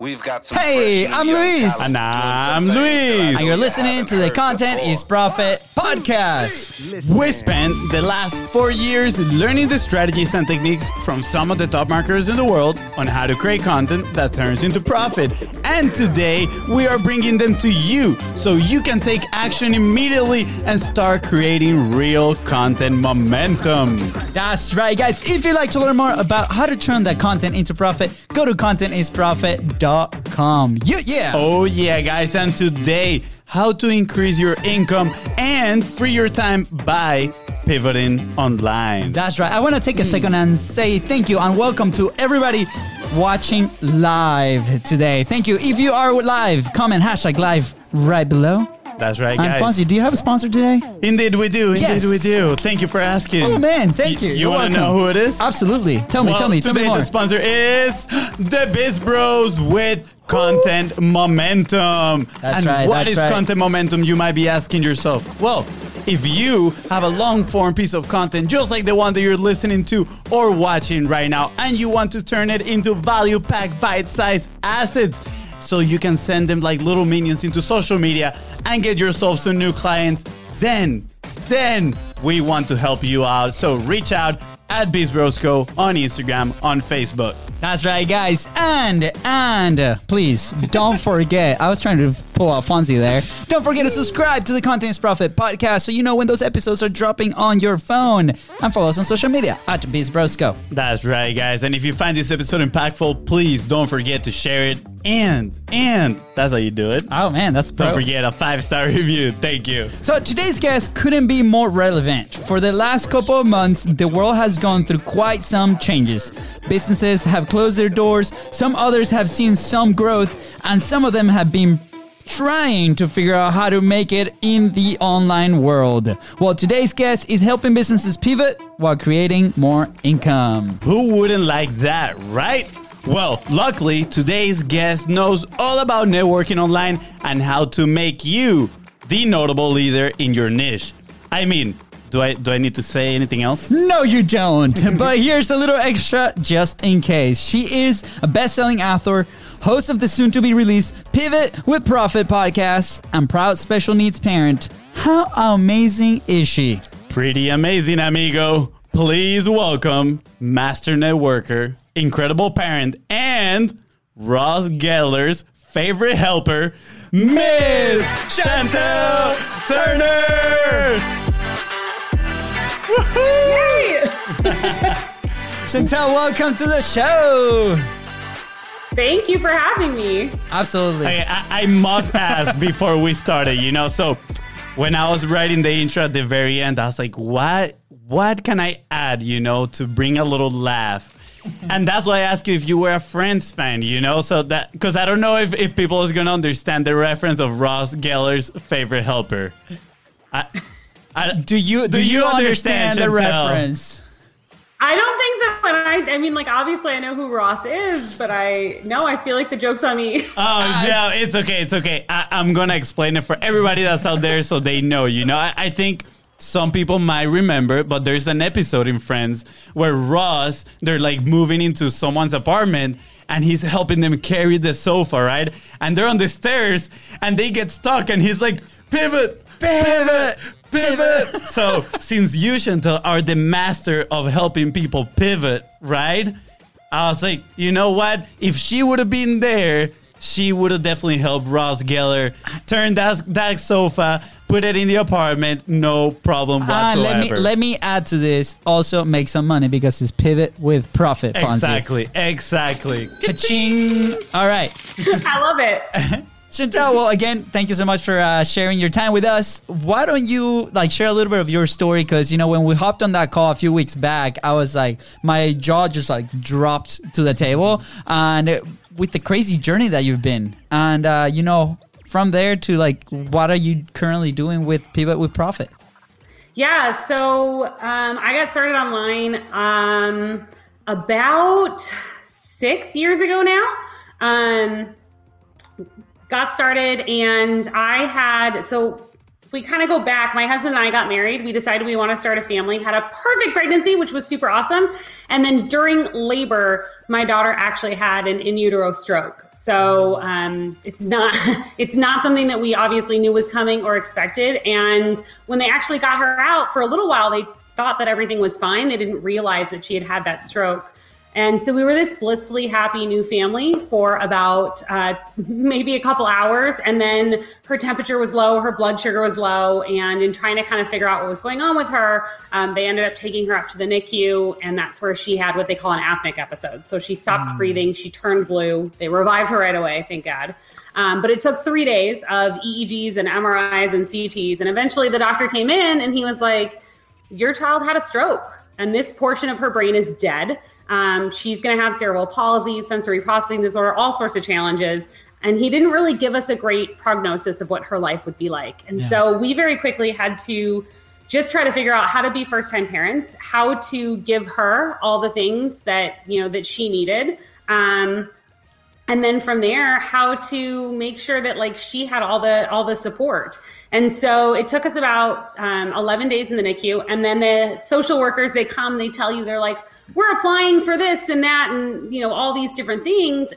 We've got some Hey, I'm Luis. And I'm things that I Luis. And you're listening to the Content before. is Profit podcast. We spent the last four years learning the strategies and techniques from some of the top marketers in the world on how to create content that turns into profit. And today we are bringing them to you so you can take action immediately and start creating real content momentum. That's right, guys. If you'd like to learn more about how to turn that content into profit, go to contentisprofit.com. Yeah, yeah. Oh, yeah, guys. And today, how to increase your income and free your time by pivoting online. That's right. I want to take a second and say thank you and welcome to everybody watching live today. Thank you. If you are live, comment hashtag live right below. That's right, guys. Fonzie, do you have a sponsor today? Indeed, we do. Indeed, Yes. we do. Thank you for asking. Oh man, thank you. You, You're want to know who it is? Absolutely. Tell me, Well, tell me, tell me today's more. sponsor is the Biz Bros with Content Momentum. That's and right, What is right. content momentum? You might be asking yourself. Well, if you have a long form piece of content, just like the one that you're listening to or watching right now, and you want to turn it into value packed bite sized assets so you can send them like little minions into social media and get yourself some new clients, then, then we want to help you out. So reach out at BizBrosco on Instagram, on Facebook. That's right, guys. And and uh, please don't forget. I was trying to pull out Fonzie there. Don't forget to subscribe to the Content is Profit podcast so you know when those episodes are dropping on your phone. And follow us on social media at BizBrosco. That's right, guys. And if you find this episode impactful, please don't forget to share it. And, and that's how you do it. Oh man, that's Don't forget a five star review. Thank you. So today's guest couldn't be more relevant. For the last couple of months, the world has gone through quite some changes. Businesses have closed their doors, some others have seen some growth, and some of them have been trying to figure out how to make it in the online world. Well, today's guest is helping businesses pivot while creating more income. Who wouldn't like that, right? Well, luckily, today's guest knows all about networking online and how to make you the notable leader in your niche. I mean, do I do I need to say anything else? No, you don't. but here's a little extra just in case. She is a best selling author, host of the soon to be released Pivot with Profit podcast, and proud special needs parent. How amazing is she? Pretty amazing, amigo. Please welcome Master Networker, incredible parent, and Ross Geller's favorite helper, Miss Chantel Turner. Chantel, welcome to the show. Thank you for having me. Absolutely. Okay, I, I must ask before we started, you know, so when I was writing the intro at the very end, I was like, what what can I add, you know, to bring a little laugh? And that's why I asked you if you were a Friends fan, you know, so that because I don't know if, if people is gonna understand the reference of Ross Geller's favorite helper. I, I, do you do, do you, you understand, understand, the Chantel? reference? I don't think that when I, I mean, like, obviously I know who Ross is, but I, no, I feel like the joke's on me. Oh no, it's okay, it's okay. I, I'm gonna explain it for everybody that's out there so they know. You know, I, I think some people might remember, but there's an episode in Friends where Ross they're like moving into someone's apartment and he's helping them carry the sofa, right? And they're on the stairs and they get stuck and he's like, pivot, pivot, pivot. so since you Chantel are the master of helping people pivot, right? I was like, you know what? If she would have been there, she would have definitely helped Ross Geller turn that, that sofa, put it in the apartment, no problem Ah, whatsoever. let me let me add to this. Also, make some money because it's pivot with profit. Fonzie. exactly, exactly. Ka-ching. All right. I love it. Chantel, well, again, thank you so much for uh, sharing your time with us. Why don't you like share a little bit of your story? Because you know, when we hopped on that call a few weeks back, I was like, my jaw just like dropped to the table, and it- with the crazy journey that you've been, and uh, you know, from there to like, what are you currently doing with Pivot with Profit? Yeah, so um, I got started online um, about six years ago now. Um, got started, and I had so we kind of go back, my husband and I got married. We decided we want to start a family, had a perfect pregnancy, which was super awesome. And then during labor, my daughter actually had an in utero stroke. So um, it's not it's not something that we obviously knew was coming or expected. And when they actually got her out for a little while, they thought that everything was fine. They didn't realize that she had had that stroke. And so we were this blissfully happy new family for about uh, maybe a couple hours. And then her temperature was low, her blood sugar was low. And in trying to kind of figure out what was going on with her, um, they ended up taking her up to the NICU. And that's where she had what they call an apneic episode. So she stopped mm. breathing, she turned blue. They revived her right away, thank God. Um, but it took three days of EEGs and MRIs and CTs. And eventually the doctor came in and he was like, Your child had a stroke. And this portion of her brain is dead. Um, she's going to have cerebral palsy, sensory processing disorder, all sorts of challenges. And he didn't really give us a great prognosis of what her life would be like. And yeah. so we very quickly had to just try to figure out how to be first time parents, how to give her all the things that, you know, that she needed. Um, and then from there how to make sure that like she had all the all the support and so it took us about um, 11 days in the nicu and then the social workers they come they tell you they're like we're applying for this and that and you know all these different things.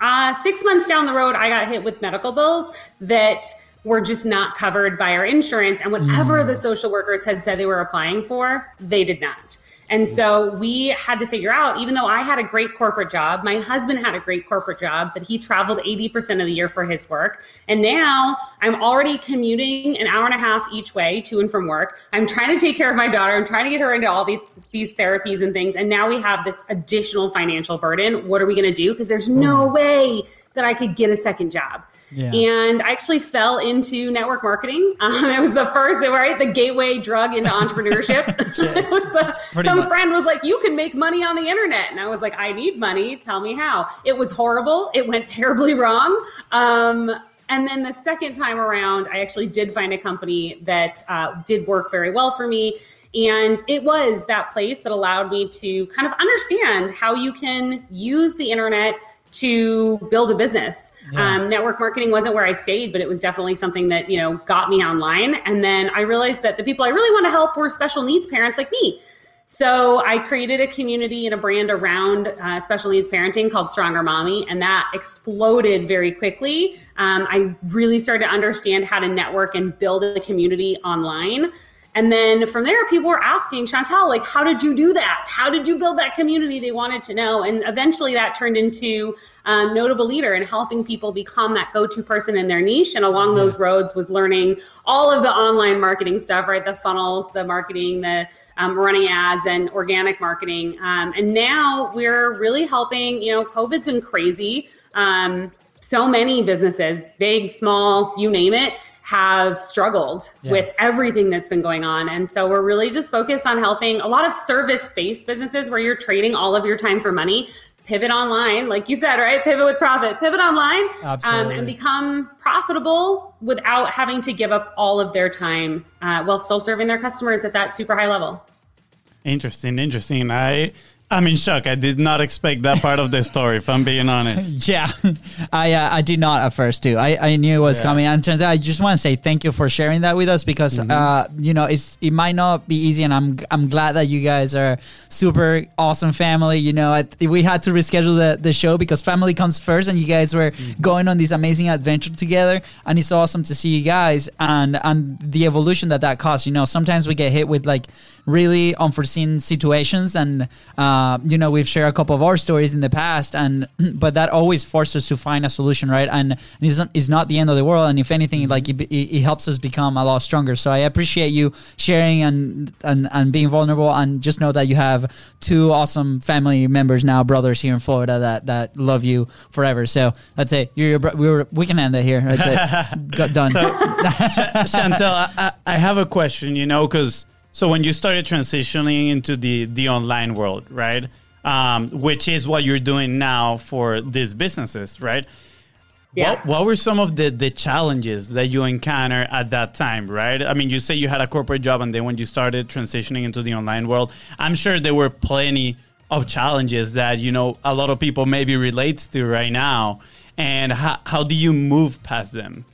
Uh, six months down the road i got hit with medical bills that were just not covered by our insurance. And whatever mm. the social workers had said they were applying for they did not and so we had to figure out, even though I had a great corporate job, my husband had a great corporate job, but he traveled 80% of the year for his work. And now I'm already commuting an hour and a half each way to and from work. I'm trying to take care of my daughter. I'm trying to get her into all these, these therapies and things. And now we have this additional financial burden. What are we going to do? Because there's no mm. way that I could get a second job. Yeah. And I actually fell into network marketing. Um, it was the first, right, the gateway drug into entrepreneurship. the, some much. friend was like, "You can make money on the internet," and I was like, "I need money. Tell me how." It was horrible. It went terribly wrong. Um, and then the second time around, I actually did find a company that uh, did work very well for me. And it was that place that allowed me to kind of understand how you can use the internet to build a business. Yeah. Um, network marketing wasn't where I stayed, but it was definitely something that you know got me online. And then I realized that the people I really want to help were special needs parents like me. So I created a community and a brand around uh, special needs parenting called Stronger Mommy, and that exploded very quickly. Um, I really started to understand how to network and build a community online. And then from there, people were asking Chantel, like, how did you do that? How did you build that community? They wanted to know. And eventually that turned into um, Notable Leader and helping people become that go to person in their niche. And along those roads was learning all of the online marketing stuff, right? The funnels, the marketing, the um, running ads, and organic marketing. Um, and now we're really helping, you know, COVID's been crazy. Um, so many businesses, big, small, you name it have struggled yeah. with everything that's been going on. And so we're really just focused on helping a lot of service based businesses where you're trading all of your time for money. Pivot online, like you said, right? Pivot with profit, pivot online, um, and become profitable without having to give up all of their time uh, while still serving their customers at that super high level. Interesting, interesting. I I'm in shock. I did not expect that part of the story, if I'm being honest. Yeah, I uh, I did not at first too. I, I knew it was yeah. coming, and turns out I just want to say thank you for sharing that with us because mm-hmm. uh, you know it's it might not be easy, and I'm I'm glad that you guys are super awesome family. You know, I, we had to reschedule the, the show because family comes first, and you guys were mm-hmm. going on this amazing adventure together, and it's awesome to see you guys and and the evolution that that caused. You know, sometimes we get hit with like really unforeseen situations and uh, Uh, you know we've shared a couple of our stories in the past and but that always forces us to find a solution right? And it's not, it's not the end of the world and if anything like it, it, helps us become a lot stronger. So i appreciate you sharing and, and and being vulnerable and just know that you have two awesome family members now brothers here in florida that that love you forever. So that's it. You're your bro- we, were, we can end it here. That's it. Done. So, chantel I, I have a question you know because so when you started transitioning into the the online world, right? Um, which is what you're doing now for these businesses, right? Yeah. What, what were some of the, the challenges that you encountered at that time, right? I mean, you say you had a corporate job, and then when you started transitioning into the online world, I'm sure there were plenty of challenges that you know a lot of people maybe relates to right now. And how how do you move past them?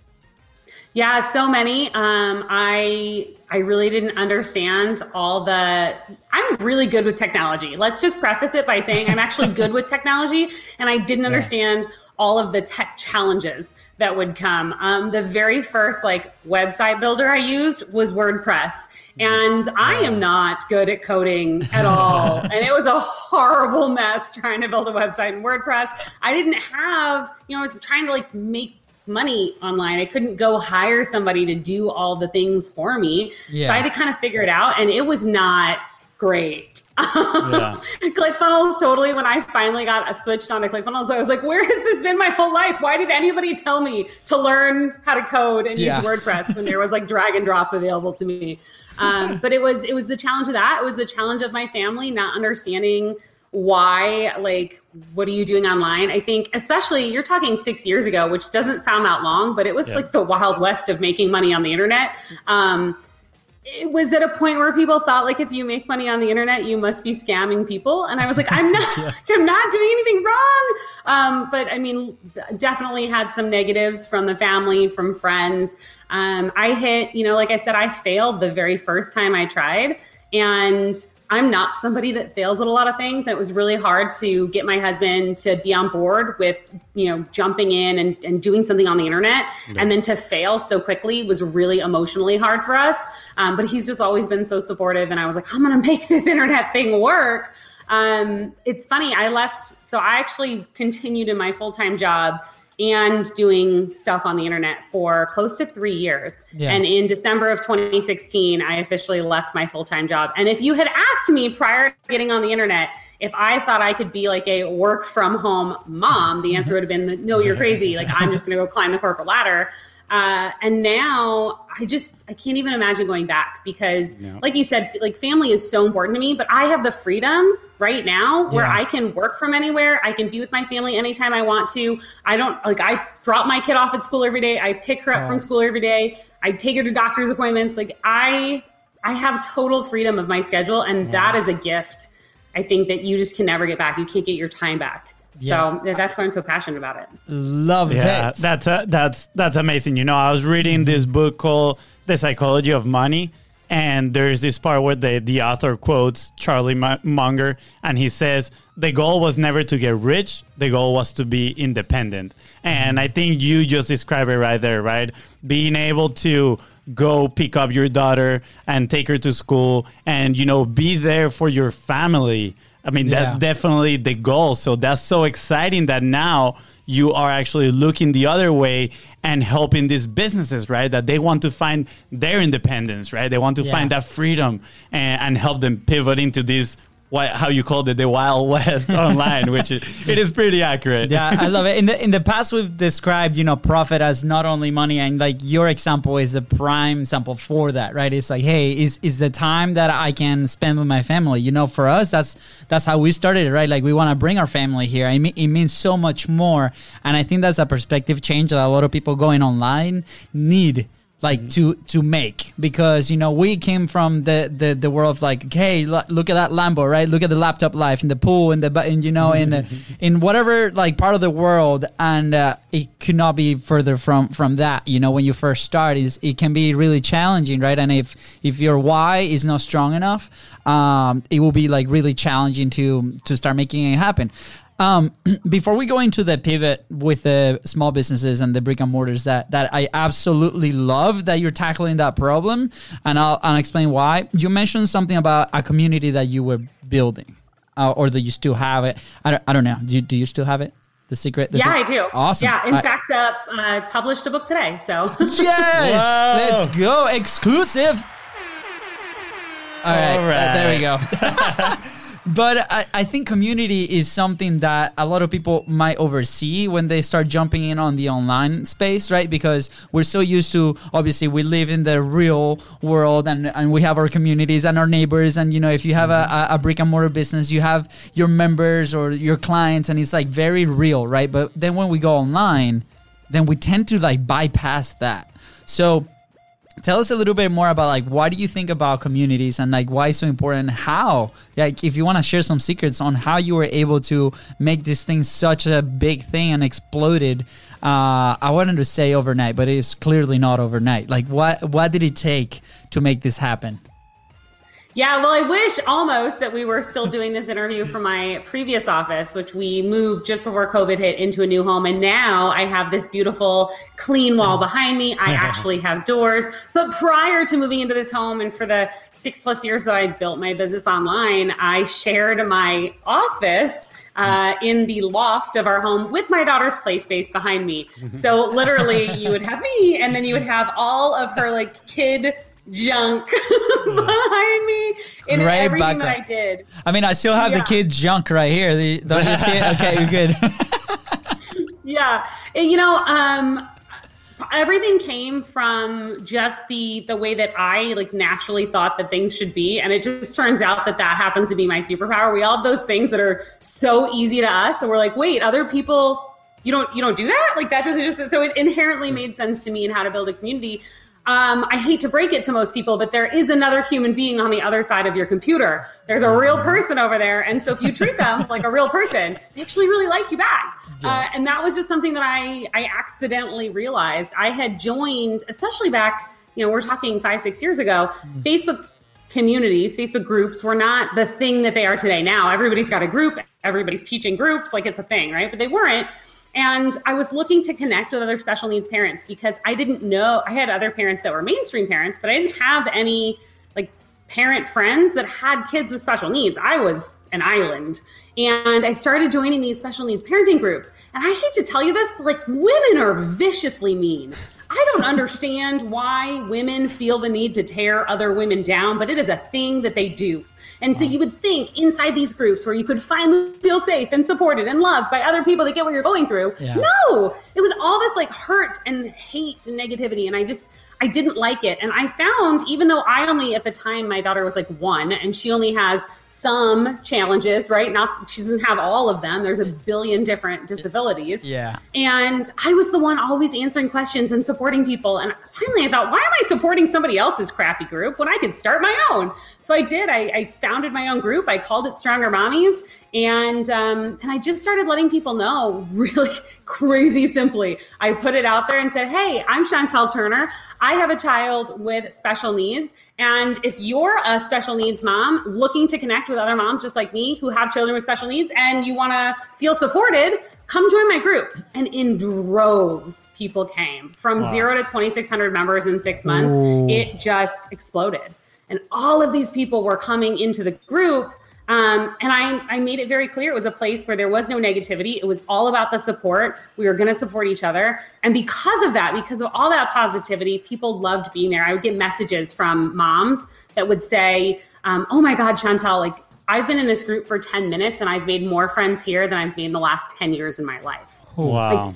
Yeah, so many. Um, I I really didn't understand all the. I'm really good with technology. Let's just preface it by saying I'm actually good with technology, and I didn't understand all of the tech challenges that would come. Um, the very first like website builder I used was WordPress, and I am not good at coding at all. and it was a horrible mess trying to build a website in WordPress. I didn't have, you know, I was trying to like make money online. I couldn't go hire somebody to do all the things for me. Yeah. So I had to kind of figure it out, and it was not great. Yeah. ClickFunnels totally. When I finally got a switched on to ClickFunnels, I was like, "Where has this been my whole life? Why did anybody tell me to learn how to code and Yeah. use WordPress when there was like drag and drop available to me?" Um, but it was it was the challenge of that. It was the challenge of my family not understanding why like what are you doing online? I think especially you're talking six years ago which doesn't sound that long but it was Yeah. like the wild west of making money on the internet. Um, it was at a point where people thought like if you make money on the internet you must be scamming people? And i was like i'm not i'm not doing anything wrong. Um, but i mean definitely had some negatives from the family from friends. Um, i hit you know like i said i failed the very first time i tried. And i'm not somebody that fails at a lot of things. And it was really hard to get my husband to be on board with you know jumping in and, and doing something on the internet. And then to fail so quickly was really emotionally hard for us. Um, but he's just always been so supportive. And i was like i'm gonna make this internet thing work. Um, it's funny i left so i actually continued in my full-time job and doing stuff on the internet for close to three years. Yeah. And in December of 2016, I officially left my full time job. And if you had asked me prior to getting on the internet if I thought I could be like a work from home mom, the answer would have been no, you're crazy. Like, I'm just going to go climb the corporate ladder. Uh, and now I just I can't even imagine going back because, No. like you said, like family is so important to me. But I have the freedom right now where Yeah. I can work from anywhere. I can be with my family anytime I want to. I don't like I drop my kid off at school every day. I pick her up from school every day. I take her to doctor's appointments. Like I I have total freedom of my schedule and that is a gift. I think that you just can never get back. You can't get your time back. Yeah. So that's why I'm so passionate about it. Love Yeah, it. that's uh, that's that's amazing. You know, I was reading this book called The Psychology of Money, and there's this part where the the author quotes Charlie Munger, and he says the goal was never to get rich. The goal was to be independent. And I think you just described it right there, right? Being able to go pick up your daughter and take her to school, and you know, be there for your family. I mean, that's Yeah. definitely the goal. So that's so exciting that now you are actually looking the other way and helping these businesses, right? That they want to find their independence, right? They want to Yeah. find that freedom and, and help them pivot into this, what, how you called it, the Wild West online, which is, it is pretty accurate. yeah, I love it. In the in the past, we've described you know profit as not only money, and like your example is a prime example for that, right? It's like, hey, is is the time that I can spend with my family? You know, for us, that's that's how we started it, right? Like we want to bring our family here. I mean, it means so much more, and I think that's a perspective change that a lot of people going online need like to to make. Because you know we came from the the, the world of like okay lo- look at that lambo right? Look at the laptop life in the pool in the bu- in you know in uh, in whatever like part of the world. And uh, it could not be further from from that. You know when you first start is it can be really challenging right? And if if your why is not strong enough um it will be like really challenging to to start making it happen um, before we go into the pivot with the small businesses and the brick and mortars that that I absolutely love that you're tackling that problem, and I'll, I'll explain why. You mentioned something about a community that you were building, uh, or that you still have it. I don't, I don't know. Do you, do you still have it? The secret. The yeah, sec- I do. Awesome. Yeah, in I- fact, uh, I published a book today. So Yes, Whoa. let's go exclusive. All right, All uh, there we go. but I, I think community is something that a lot of people might oversee when they start jumping in on the online space, right? Because we're so used to obviously we live in the real world and, and we have our communities and our neighbors. And you know if you have a, mm-hmm. a brick and mortar business you have your members or your clients and it's like very real right? But then when we go online then we tend to like bypass that. So tell us a little bit more about like why do you think about communities and like why so important? How like if you want to share some secrets on how you were able to make this thing such a big thing and exploded uh, i wanted to say overnight but it's clearly not overnight. Like what what did it take to make this happen yeah, well, I wish almost that we were still doing this interview from my previous office, which we moved just before COVID hit into a new home. And now I have this beautiful clean wall behind me. I actually have doors. But prior to moving into this home and for the six plus years that I built my business online, I shared my office uh, in the loft of our home with my daughter's play space behind me. So literally, you would have me, and then you would have all of her like kid junk behind me in Right everything that. I did. i mean i still have the Yeah. kids junk right here The- don't you see it okay you're good Yeah, And, you know, um, everything came from just the the way that I like naturally thought that things should be, and it just turns out that that happens to be my superpower. We all have those things that are so easy to us, and we're like, wait, other people. You don't you don't do that like that doesn't just so it inherently made sense to me and how to build a community. Um, I hate to break it to most people, but there is another human being on the other side of your computer. There's a real person over there. And so if you treat them like a real person, they actually really like you back. Uh, and that was just something that I, I accidentally realized. I had joined, especially back, you know, we're talking five, six years ago, Facebook communities, Facebook groups were not the thing that they are today. Now everybody's got a group, everybody's teaching groups, like it's a thing, right? But they weren't. And I was looking to connect with other special needs parents because I didn't know I had other parents that were mainstream parents, but I didn't have any like parent friends that had kids with special needs. I was an island. And I started joining these special needs parenting groups. And I hate to tell you this, but like women are viciously mean. I don't understand why women feel the need to tear other women down, but it is a thing that they do. And so you would think inside these groups where you could finally feel safe and supported and loved by other people that get what you're going through. Yeah. No, it was all this like hurt and hate and negativity. And I just, I didn't like it. And I found, even though I only at the time, my daughter was like one and she only has some challenges, right? Not, she doesn't have all of them. There's a billion different disabilities. Yeah. And I was the one always answering questions and supporting people. And finally, I thought, why am I supporting somebody else's crappy group when I could start my own? So I did. I, I founded my own group. I called it Stronger Mommies, and um, and I just started letting people know, really crazy simply. I put it out there and said, "Hey, I'm Chantel Turner. I have a child with special needs, and if you're a special needs mom looking to connect with other moms just like me who have children with special needs, and you want to feel supported." Come join my group. And in droves, people came from zero to 2,600 members in six months. Ooh. It just exploded. And all of these people were coming into the group. Um, and I, I made it very clear it was a place where there was no negativity. It was all about the support. We were going to support each other. And because of that, because of all that positivity, people loved being there. I would get messages from moms that would say, um, Oh my God, Chantel, like I've been in this group for 10 minutes and I've made more friends here than I've made in the last 10 years in my life. Wow.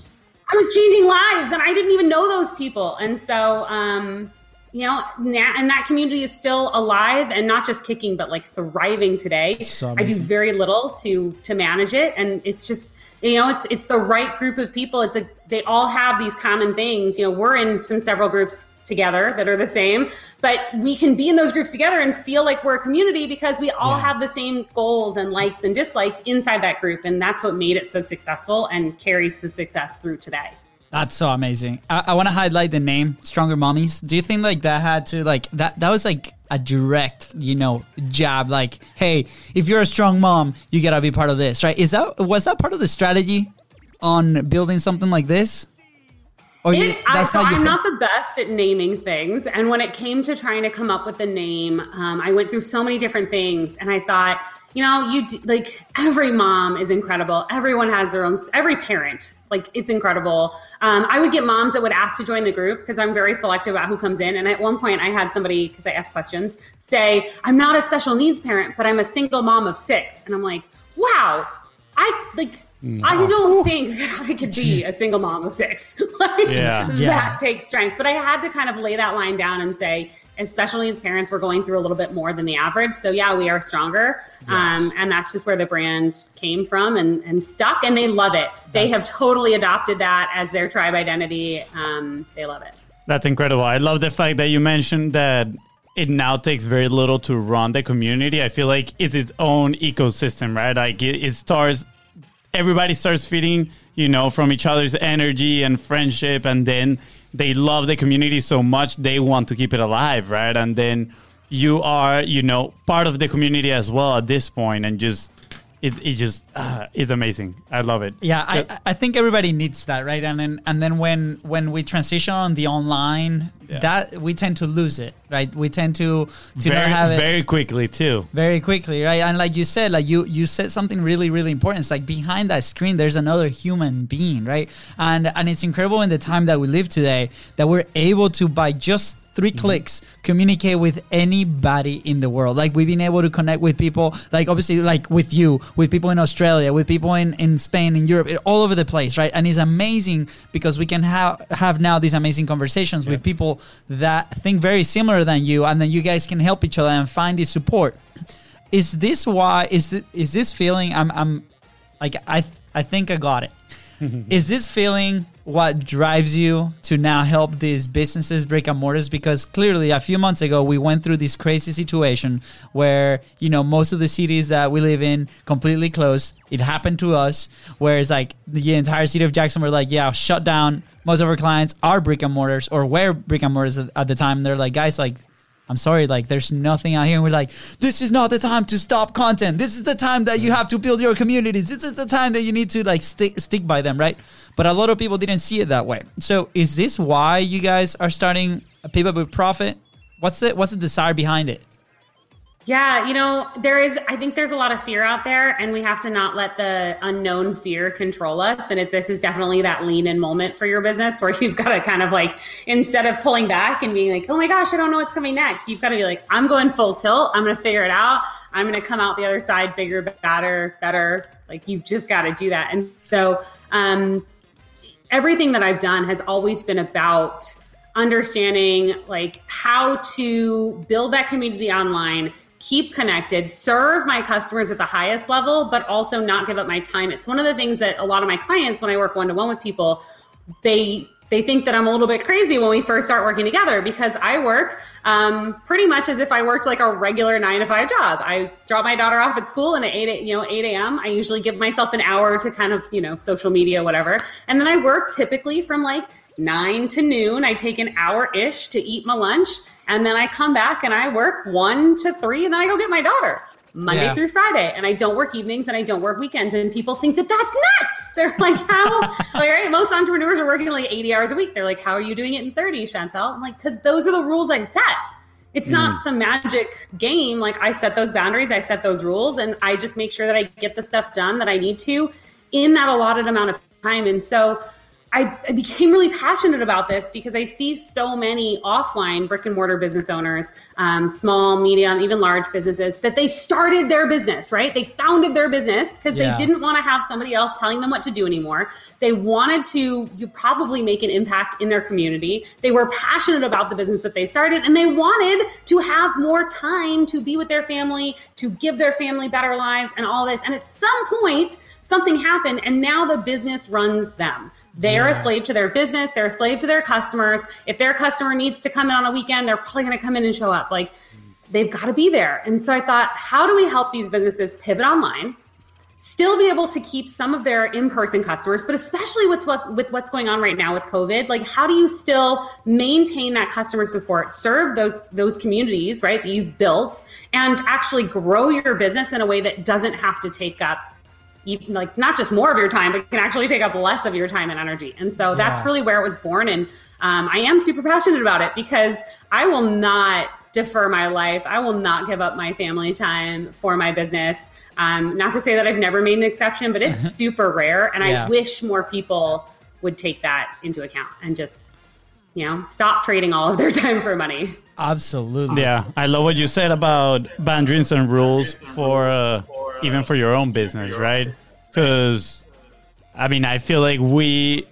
I was changing lives and I didn't even know those people. And so, um, you know, na- and that community is still alive and not just kicking, but like thriving today. So I do very little to to manage it, and it's just you know, it's it's the right group of people. It's a they all have these common things. You know, we're in some several groups together that are the same, but we can be in those groups together and feel like we're a community because we all Yeah. have the same goals and likes and dislikes inside that group, and that's what made it so successful and carries the success through today. That's so amazing. I, I want to highlight the name Stronger Mommies. Do you think like that had to like that that was like a direct, you know, jab like, hey, if you're a strong mom, you got to be part of this, right? Is that was that part of the strategy on building something like this? You, It, I, so I'm feel? not the best at naming things, and when it came to trying to come up with a name, um, I went through so many different things, and I thought, you know, you d- like every mom is incredible. Everyone has their own. Every parent, like it's incredible. Um, I would get moms that would ask to join the group because I'm very selective about who comes in. And at one point, I had somebody because I asked questions say, "I'm not a special needs parent, but I'm a single mom of six. and I'm like, wow, I like. I don't think I could be a single mom of six. like, Yeah. that Yeah. takes strength. But I had to kind of lay that line down and say, especially as parents, we're going through a little bit more than the average. So yeah, we are stronger. Um, and that's just where the brand came from and, and stuck and they love it. They have totally adopted that as their tribe identity. Um, they love it. That's incredible. I love the fact that you mentioned that it now takes very little to run the community. I feel like it's its own ecosystem, right? Like it, it starts, everybody starts feeding, you know, from each other's energy and friendship, and then they love the community so much they want to keep it alive, right? And then you are, you know, part of the community as well at this point, and just it, it just uh, is amazing. I love it. Yeah, I, I think everybody needs that, right? And then and then when when we transition on the online, Yeah. that we tend to lose it, right? We tend to to very, not have it very quickly too. very quickly, right? And like you said, like you you said something really really important. It's like behind that screen, there's another human being, right? And and it's incredible in the time that we live today that we're able to by just 3 Mm-hmm. clicks communicate with anybody in the world. Like we've been able to connect with people like obviously like with you with people in australia with people in, in spain in europe all over the place right? And it's amazing because we can have have now these amazing conversations with people that think very similar than you and then you guys can help each other and find this support. Is this why is this, is this feeling i'm i'm like i i think i got it is this feeling what drives you to now help these businesses brick and mortars? Because clearly a few months ago we went through this crazy situation where you know most of the cities that we live in completely closed. It happened to us whereas like the entire city of jackson were like yeah shut down. Most of our clients are brick and mortars or were brick and mortars at, at the time. They're like guys like I'm sorry, like there's nothing out here. And we're like, this is not the time to stop content. This is the time that you have to build your communities. This is the time that you need to like stick stick by them, right? But a lot of people didn't see it that way. So is this why you guys are starting a pivot with profit? What's the what's the desire behind it? Yeah, you know, there is, I think there's a lot of fear out there, and we have to not let the unknown fear control us. And if this is definitely that lean in moment for your business where you've got to kind of like, instead of pulling back and being like, oh my gosh, I don't know what's coming next, you've got to be like, I'm going full tilt. I'm going to figure it out. I'm going to come out the other side bigger, better, better. Like, you've just got to do that. And so, um, everything that I've done has always been about understanding like how to build that community online keep connected serve my customers at the highest level but also not give up my time it's one of the things that a lot of my clients when i work one-to-one with people they they think that i'm a little bit crazy when we first start working together because i work um, pretty much as if i worked like a regular nine to five job i drop my daughter off at school and at 8 a- you know 8 a.m i usually give myself an hour to kind of you know social media whatever and then i work typically from like nine to noon. I take an hour ish to eat my lunch. And then I come back and I work one to three. And then I go get my daughter Monday Yeah. through Friday. And I don't work evenings and I don't work weekends. And people think that that's nuts. They're like, how? like, right? Most entrepreneurs are working like 80 hours a week. They're like, how are you doing it in 30, Chantel? I'm like, because those are the rules I set. It's not mm. some magic game. Like I set those boundaries, I set those rules, and I just make sure that I get the stuff done that I need to in that allotted amount of time. And so I, I became really passionate about this because I see so many offline brick and mortar business owners, um, small, medium, even large businesses, that they started their business, right? They founded their business because Yeah. they didn't want to have somebody else telling them what to do anymore. They wanted to you probably make an impact in their community. They were passionate about the business that they started and they wanted to have more time to be with their family, to give their family better lives and all this. And at some point, something happened and now the business runs them. They're a slave to their business. They're a slave to their customers. If their customer needs to come in on a weekend, they're probably going to come in and show up. Like they've got to be there. And so I thought, how do we help these businesses pivot online? Still be able to keep some of their in-person customers, but especially with what with what's going on right now with COVID, like how do you still maintain that customer support, serve those those communities, right, that you've built, and actually grow your business in a way that doesn't have to take up like not just more of your time, but can actually take up less of your time and energy. And so that's Yeah. really where it was born. And um, I am super passionate about it because I will not defer my life. I will not give up my family time for my business. Um, not to say that I've never made an exception, but it's super rare. And Yeah. I wish more people would take that into account and just, you know, stop trading all of their time for money. Absolutely. Yeah, I love what you said about boundaries and rules for uh, even for your own business, right? Because I mean, I feel like we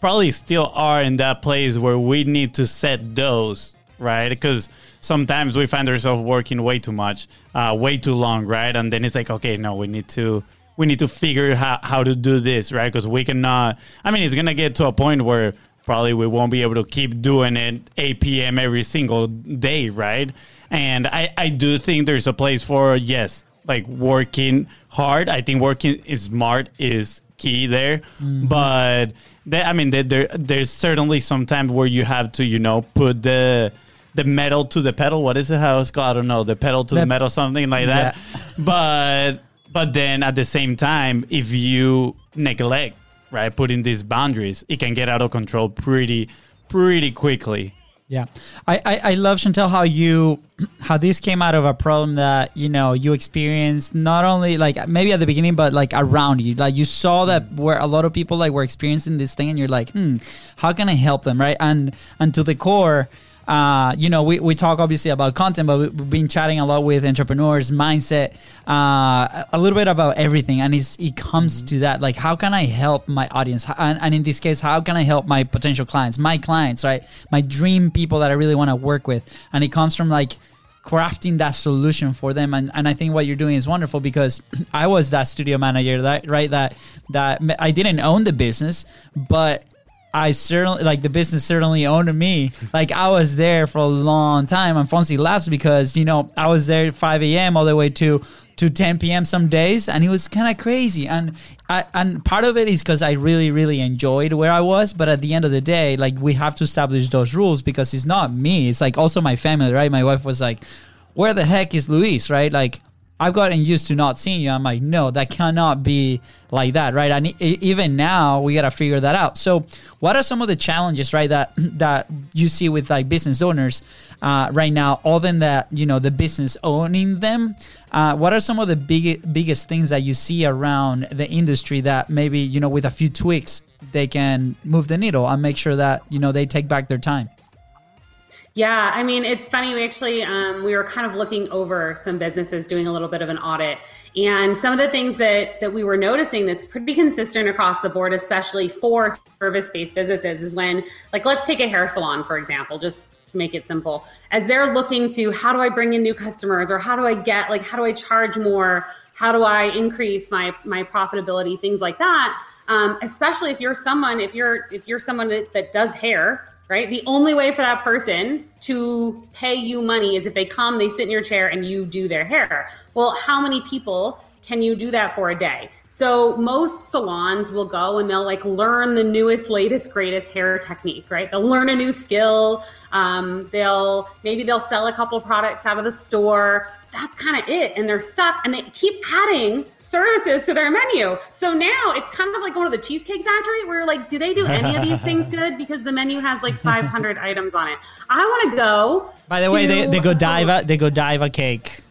probably still are in that place where we need to set those, right? Because sometimes we find ourselves working way too much, uh, way too long, right? And then it's like, okay, no, we need to we need to figure how, how to do this, right? Because we cannot. I mean, it's gonna get to a point where probably we won't be able to keep doing it 8 p.m. every single day, right? And I, I do think there's a place for, yes, like working hard. I think working is smart is key there. Mm-hmm. But there, I mean, there, there, there's certainly some time where you have to, you know, put the the metal to the pedal. What is it? How it's called? I don't know. The pedal to the, the metal, something like that. Yeah. But but then at the same time, if you neglect right putting these boundaries, it can get out of control pretty pretty quickly. Yeah, I, I, I love Chantel how you how this came out of a problem that you know you experienced not only like maybe at the beginning but like around you. Like you saw that where a lot of people like were experiencing this thing and you're like hmm how can I help them? Right? And and to the core uh, you know, we, we talk obviously about content, but we've been chatting a lot with entrepreneurs, mindset, uh, a little bit about everything. And it comes mm-hmm. to that, like, how can I help my audience? And, and in this case, how can I help my potential clients, my clients, right? My dream people that I really want to work with. And it comes from like, crafting that solution for them and, and i think what you're doing is wonderful because i was that studio manager that right that that i didn't own the business but I certainly like the business certainly owned me. Like I was there for a long time on Fonzie Labs because you know I was there 5 a.m. all the way to to 10 p.m. some days, and it was kind of crazy. And I, and part of it is because I really really enjoyed where I was, but at the end of the day, like we have to establish those rules because it's not me. It's like also my family, right? My wife was like, "Where the heck is Luis?" Right? Like I've gotten used to not seeing you. I'm like, no, that cannot be like that, right? And even now, we gotta figure that out. So, what are some of the challenges, right, that that you see with like business owners uh, right now, other than that, you know, the business owning them? Uh, what are some of the big biggest things that you see around the industry that maybe you know, with a few tweaks, they can move the needle and make sure that you know they take back their time? Yeah, I mean, it's funny. We actually um, we were kind of looking over some businesses, doing a little bit of an audit, and some of the things that that we were noticing that's pretty consistent across the board, especially for service-based businesses, is when, like, let's take a hair salon for example, just to make it simple. As they're looking to how do I bring in new customers, or how do I get, like, how do I charge more? How do I increase my my profitability? Things like that. Um, especially if you're someone, if you're if you're someone that, that does hair right? The only way for that person to pay you money is if they come, they sit in your chair, and you do their hair. Well, how many people can you do that for a day? So most salons will go and they'll like learn the newest, latest, greatest hair technique, right? They'll learn a new skill. Um, they'll maybe they'll sell a couple products out of the store that's kind of it. And they're stuck and they keep adding services to their menu. So now it's kind of like going to the Cheesecake Factory where like, do they do any of these things good? Because the menu has like 500 items on it. I want to go. By the way, they, they Godiva, they Godiva cake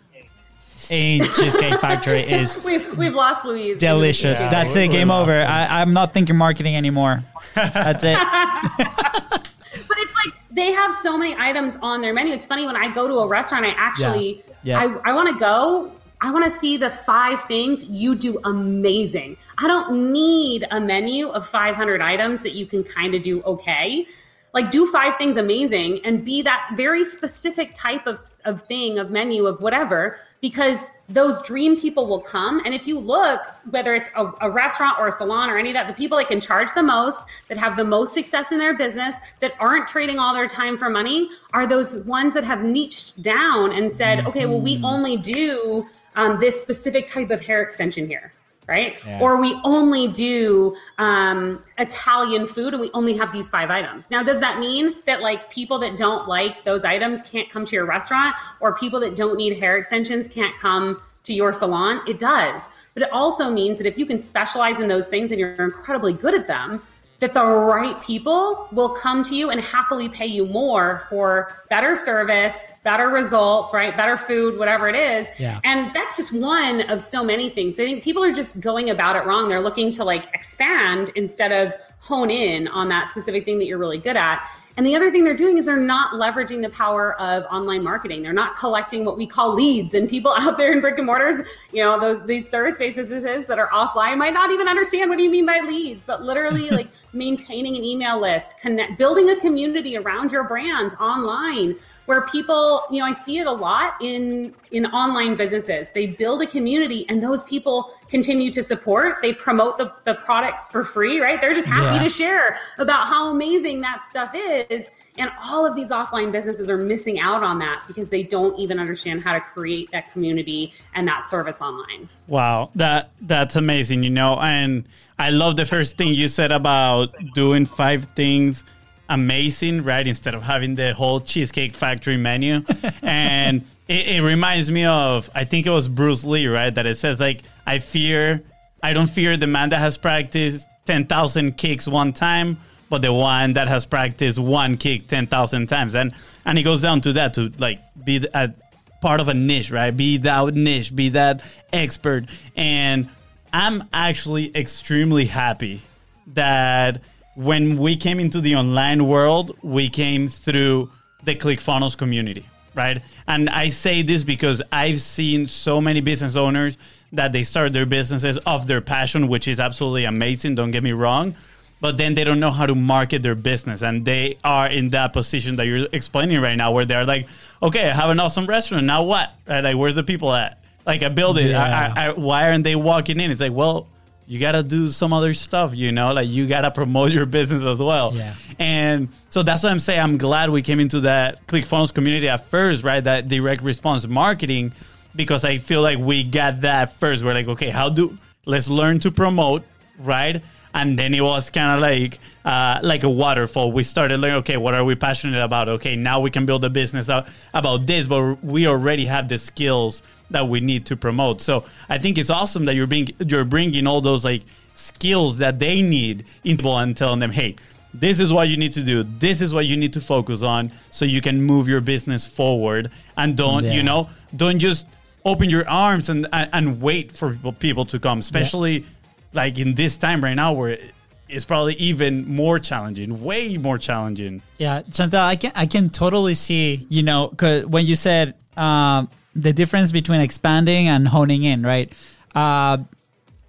A Cheesecake Factory is we've, we've lost Luis. Delicious. Yeah, That's it. Game over. I, I'm not thinking marketing anymore. That's it. but it's like they have so many items on their menu. It's funny when I go to a restaurant, I actually yeah yeah. I, I want to go. I want to see the five things you do amazing. I don't need a menu of 500 items that you can kind of do okay. Like, do five things amazing and be that very specific type of, of thing, of menu, of whatever, because those dream people will come. And if you look, whether it's a, a, restaurant or a salon or any of that, the people that can charge the most, that have the most success in their business, that aren't trading all their time for money, are those ones that have niched down and said, okay, well, we mm-hmm. only do um, this specific type of hair extension here right? Yeah. Or we only do um, Italian food and we only have these five items. Now, does that mean that like people that don't like those items can't come to your restaurant or people that don't need hair extensions can't come to your salon? It does. But it also means that if you can specialize in those things and you're incredibly good at them, that the right people will come to you and happily pay you more for better service, better results, right? Better food, whatever it is. Yeah. And that's just one of so many things. I think people are just going about it wrong. They're looking to like expand instead of hone in on that specific thing that you're really good at. And the other thing they're doing is they're not leveraging the power of online marketing. They're not collecting what we call leads. And people out there in brick and mortars, you know, those these service-based businesses that are offline might not even understand what do you mean by leads, but literally like maintaining an email list, connect, building a community around your brand online where people you know, I see it a lot in in online businesses. They build a community and those people continue to support. They promote the, the products for free, right? They're just happy Yeah. to share about how amazing that stuff is. And all of these offline businesses are missing out on that because they don't even understand how to create that community and that service online. Wow, that that's amazing, you know. And I love the first thing you said about doing five things amazing, right? Instead of having the whole cheesecake factory menu. and it, it reminds me of I think it was Bruce Lee, right? That it says like I fear I don't fear the man that has practiced ten thousand kicks one time, but the one that has practiced one kick ten thousand times. And and it goes down to that to like be a part of a niche, right? Be that niche, be that expert. And I'm actually extremely happy that when we came into the online world, we came through the ClickFunnels community, right? And I say this because I've seen so many business owners that they start their businesses of their passion, which is absolutely amazing. Don't get me wrong. But then they don't know how to market their business. And they are in that position that you're explaining right now, where they're like, okay, I have an awesome restaurant. Now what? Right? Like, where's the people at? Like, I build it. I, I, I, why aren't they walking in? It's like, well, you got to do some other stuff, you know, like you got to promote your business as well. Yeah. And so that's what I'm saying. I'm glad we came into that ClickFunnels community at first, right? That direct response marketing, because I feel like we got that first. We're like, okay, how do, let's learn to promote, right? And then it was kind of like, uh, like a waterfall. We started learning, okay, what are we passionate about? Okay, now we can build a business out about this, but we already have the skills that we need to promote. So I think it's awesome that you're being you're bringing all those like skills that they need into people and telling them, hey, this is what you need to do. This is what you need to focus on so you can move your business forward and don't Yeah. you know don't just open your arms and and, and wait for people- to come, especially like in this time right now where it's probably even more challenging, way more challenging. Yeah, Chantel, I can I can totally see you know because when you said um, the difference between expanding and honing in, right? Uh,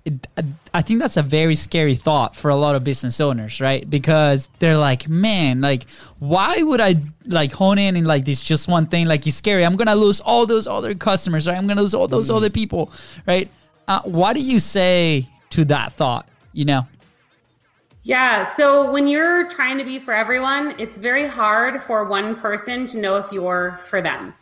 it, I think that's a very scary thought for a lot of business owners, right? Because they're like, man, like, why would I like hone in in like this just one thing? Like, it's scary. I'm gonna lose all those other customers, right? I'm gonna lose all those other people, right? Uh, what do you say to that thought? You know? Yeah. So when you're trying to be for everyone, it's very hard for one person to know if you're for them.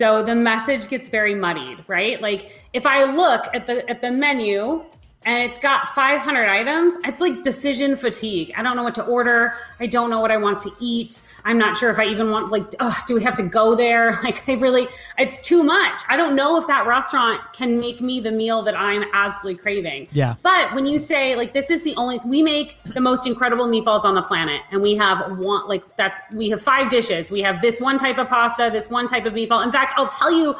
So the message gets very muddied, right? Like if I look at the at the menu and it's got 500 items, it's like decision fatigue. I don't know what to order. I don't know what I want to eat. I'm not sure if I even want like oh, do we have to go there? Like I really it's too much. I don't know if that restaurant can make me the meal that I'm absolutely craving. Yeah. But when you say like this is the only we make the most incredible meatballs on the planet and we have one like that's we have five dishes. We have this one type of pasta, this one type of meatball. In fact, I'll tell you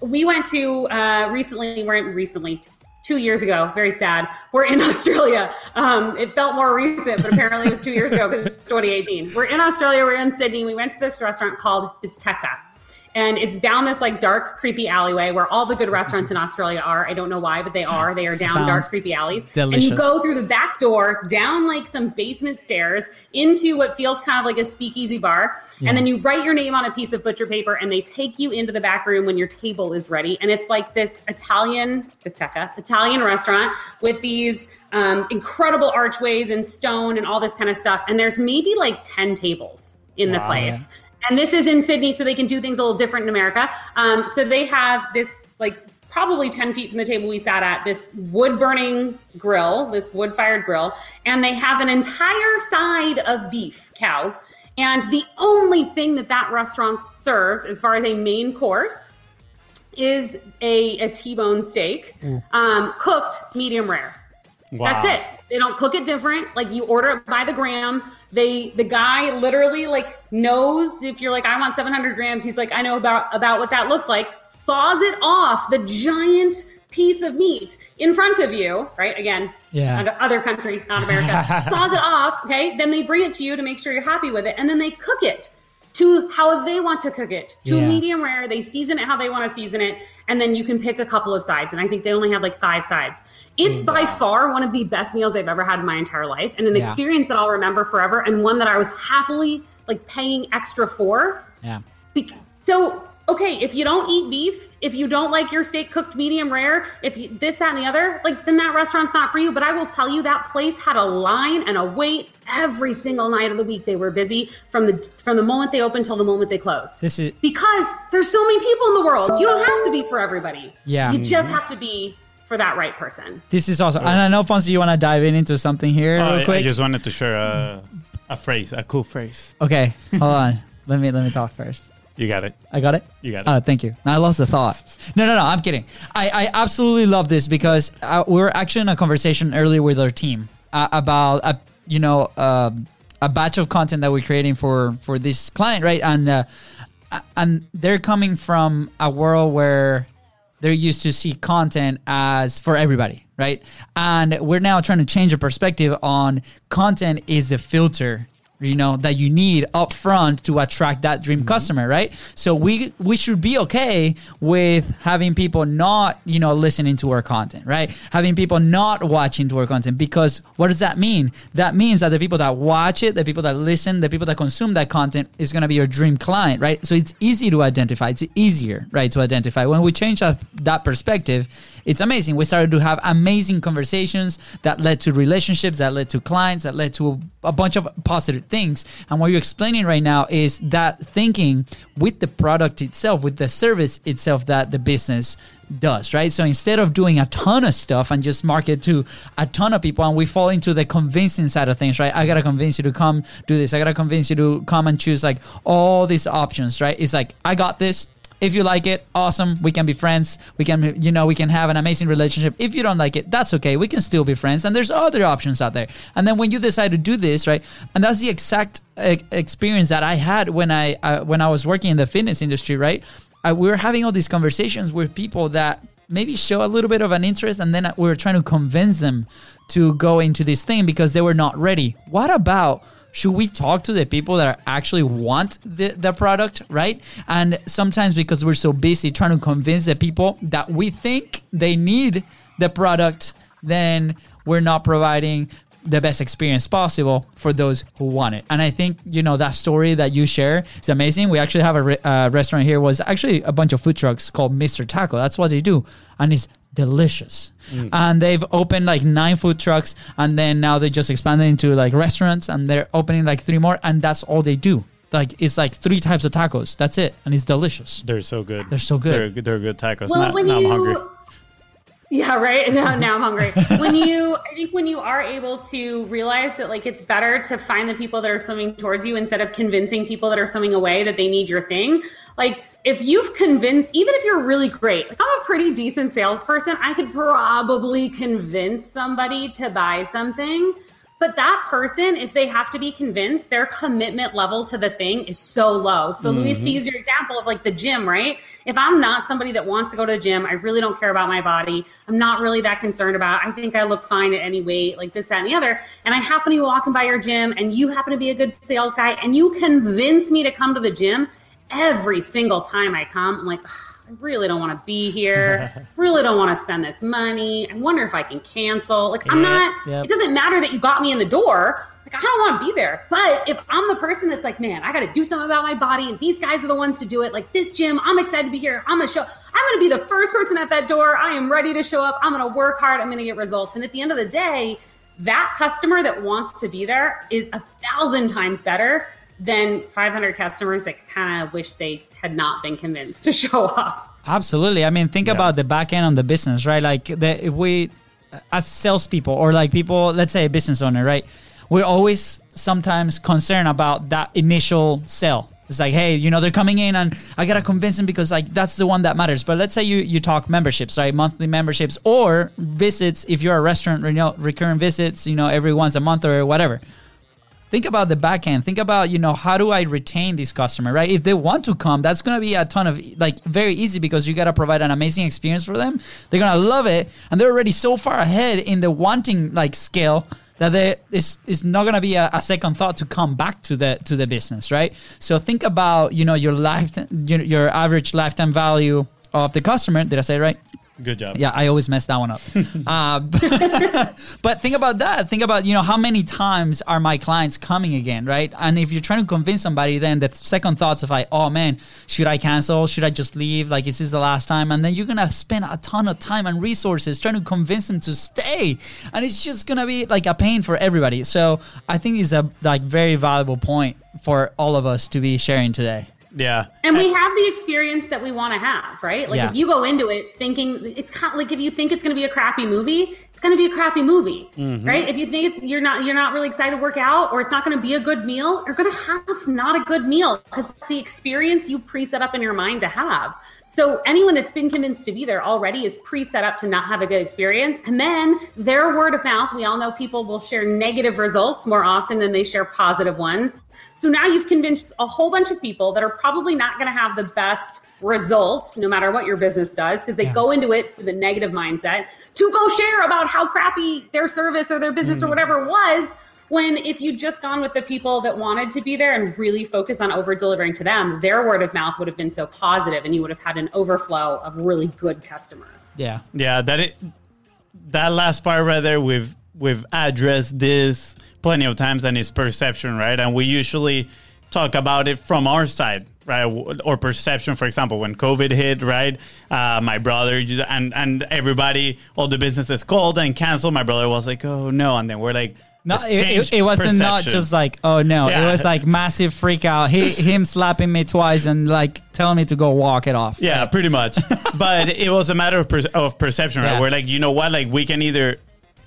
we went to uh recently we're recently Two years ago, very sad. We're in Australia. Um, it felt more recent, but apparently it was two years ago because it's 2018. We're in Australia. We're in Sydney. We went to this restaurant called Bistecca and it's down this like dark creepy alleyway where all the good restaurants in australia are. I don't know why but they are. They are down Sounds dark creepy alleys. Delicious. and you go through the back door down like some basement stairs into what feels kind of like a speakeasy bar. And then you write your name on a piece of butcher paper and they take you into the back room when your table is ready. And it's like this italian Bistecca, italian restaurant with these um, incredible archways and stone and all this kind of stuff. And there's maybe like 10 tables in the Wow. place and this is in Sydney, so they can do things a little different in America. Um, so they have this like probably 10 feet from the table we sat at this wood burning grill, this wood fired grill, and they have an entire side of beef cow. And the only thing that that restaurant serves, as far as a main course, is a, a T-bone steak, um, cooked medium rare. That's it. They don't cook it different. Like you order it by the gram. They the guy literally like knows if you're like I want 700 grams. He's like I know about about what that looks like. Saws it off the giant piece of meat in front of you. Right again. Yeah. Other country not America. saws it off. Okay. Then they bring it to you to make sure you're happy with it, and then they cook it to how they want to cook it to Yeah. medium rare. They season it how they want to season it, and then you can pick a couple of sides. And I think they only have like five sides. It's mm. by far one of the best meals I've ever had in my entire life, and an Yeah. experience that I'll remember forever, and one that I was happily like paying extra for. Yeah. Bec- so okay, if you don't eat beef, if you don't like your steak cooked medium rare, if you, this, that, and the other, like then that restaurant's not for you. But I will tell you that place had a line and a wait every single night of the week. They were busy from the from the moment they opened till the moment they closed. This is because there's so many people in the world. You don't have to be for everybody. Yeah. You just mm-hmm. have to be for that right person. this is awesome. And I know, Fonzie, you want to dive in into something here Oh, real I, quick. I just wanted to share a, a phrase, a cool phrase. okay, hold on. Let me let me talk first. You got it. I got it. You got it. Uh, thank you. I lost the thought. No, no, no. I'm kidding. I, I absolutely love this because uh, we were actually in a conversation earlier with our team uh, about a you know um, a batch of content that we're creating for for this client, right? And uh, and they're coming from a world where they're used to see content as for everybody, right? And we're now trying to change the perspective on content is the filter you know that you need up front to attract that dream mm-hmm. customer right? So we we should be okay with having people not you know listening to our content right? Having people not watching to our content because what does that mean? That means that the people that watch it the people that listen the people that consume that content is going to be your dream client right? So it's easy to identify. It's easier right to identify. When we change that, that perspective it's amazing. We started to have amazing conversations that led to relationships that led to clients that led to a bunch of positive things. And what you're explaining right now is that thinking with the product itself with the service itself that the business does right? So instead of doing a ton of stuff and just market to a ton of people and we fall into the convincing side of things right? I gotta convince you to come do this. I gotta convince you to come and choose like all these options right? It's like i got this if you like it, awesome. We can be friends. We can, you know, we can have an amazing relationship. If you don't like it, that's okay. We can still be friends. And there's other options out there. And then when you decide to do this, right? And that's the exact uh, experience that I had when I uh, when I was working in the fitness industry, right? I, we were having all these conversations with people that maybe show a little bit of an interest, and then we were trying to convince them to go into this thing because they were not ready. What about should we talk to the people that actually want the, the product right? And sometimes because we're so busy trying to convince the people that we think they need the product then we're not providing the best experience possible for those who want it. And i think you know that story that you share is amazing. We actually have a re- uh, restaurant here was actually a bunch of food trucks called mr taco. That's what they do. And it's delicious. Mm. And they've opened like nine food trucks and then now they just expanded into like restaurants and they're opening like three more and that's all they do. Like it's like three types of tacos. That's it. And it's delicious. They're so good. They're so good. They're, they're good tacos. Well, now, when now you, I'm hungry. Yeah, right. Now, now I'm hungry. when you, I think when you are able to realize that like it's better to find the people that are swimming towards you instead of convincing people that are swimming away that they need your thing. Like if you've convinced, even if you're really great, like I'm a pretty decent salesperson, I could probably convince somebody to buy something. But that person, if they have to be convinced, their commitment level to the thing is so low. So, Luis, to mm-hmm. use your example of like the gym, right? If I'm not somebody that wants to go to the gym, I really don't care about my body. I'm not really that concerned about. I think I look fine at any weight, like this, that, and the other. And I happen to be walking by your gym, and you happen to be a good sales guy, and you convince me to come to the gym. Every single time I come, I'm like, I really don't want to be here. really don't want to spend this money. I wonder if I can cancel. Like, I'm not. yep. It doesn't matter that you got me in the door. Like, I don't want to be there. But if I'm the person that's like, man, I got to do something about my body, and these guys are the ones to do it. Like this gym, I'm excited to be here. I'm gonna show. I'm gonna be the first person at that door. I am ready to show up. I'm gonna work hard. I'm gonna get results. And at the end of the day, that customer that wants to be there is a thousand times better than 500 customers that kind of wish they had not been convinced to show up. Absolutely. I mean, think about the back end on the business, right? Like the, if we, as salespeople or like people, let's say a business owner, right? We're always sometimes concerned about that initial sale. It's like, hey, you know, they're coming in and I gotta convince them because like that's the one that matters. But let's say you you talk memberships, right? Monthly memberships or visits if you're a restaurant, you know, recurring visits, you know, every once a month or whatever think about the back end think about you know how do i retain this customer right? If they want to come that's going to be a ton of like very easy because you got to provide an amazing experience for them. They're going to love it and they're already so far ahead in the wanting like scale that there is is not going to be a, a second thought to come back to the to the business right? So think about you know your lifetime your, your average lifetime value of the customer. Did i say it right Good job. Yeah, I always mess that one up. uh, but think about that. Think about you know how many times are my clients coming again, right? And if you're trying to convince somebody, then the second thoughts of like, oh man, should I cancel? Should I just leave? Like, is this the last time? And then you're gonna spend a ton of time and resources trying to convince them to stay, and it's just gonna be like a pain for everybody. So I think it's a like very valuable point for all of us to be sharing today. Yeah. And we have the experience that we want to have, right? Like Yeah. if you go into it thinking it's kind of like if you think it's going to be a crappy movie, it's going to be a crappy movie, mm-hmm. right? If you think it's you're not you're not really excited to work out or it's not going to be a good meal, you're going to have not a good meal because it's the experience you pre-set up in your mind to have. So anyone that's been convinced to be there already is pre-set up to not have a good experience. And then their word of mouth, we all know people will share negative results more often than they share positive ones. So now you've convinced a whole bunch of people that are probably not going to have the best results no matter what your business does because they Yeah. go into it with a negative mindset to go share about how crappy their service or their business or mm. whatever was when if you'd just gone with the people that wanted to be there and really focus on over delivering to them their word of mouth would have been so positive and you would have had an overflow of really good customers Yeah. Yeah, that it, that last part right there, we've we've addressed this plenty of times, and it's perception, right? And we usually talk about it from our side, right? Or perception, for example, when COVID hit, right? Uh, my brother and and everybody, all the businesses called and canceled. My brother was like, "Oh no!" And then we're like, No, it, it, it wasn't not just like, oh no, Yeah. it was like massive freak out. He, him slapping me twice and like telling me to go walk it off. Yeah, pretty much. but it was a matter of, per- of perception, right? Yeah. Where like, you know what? Like we can either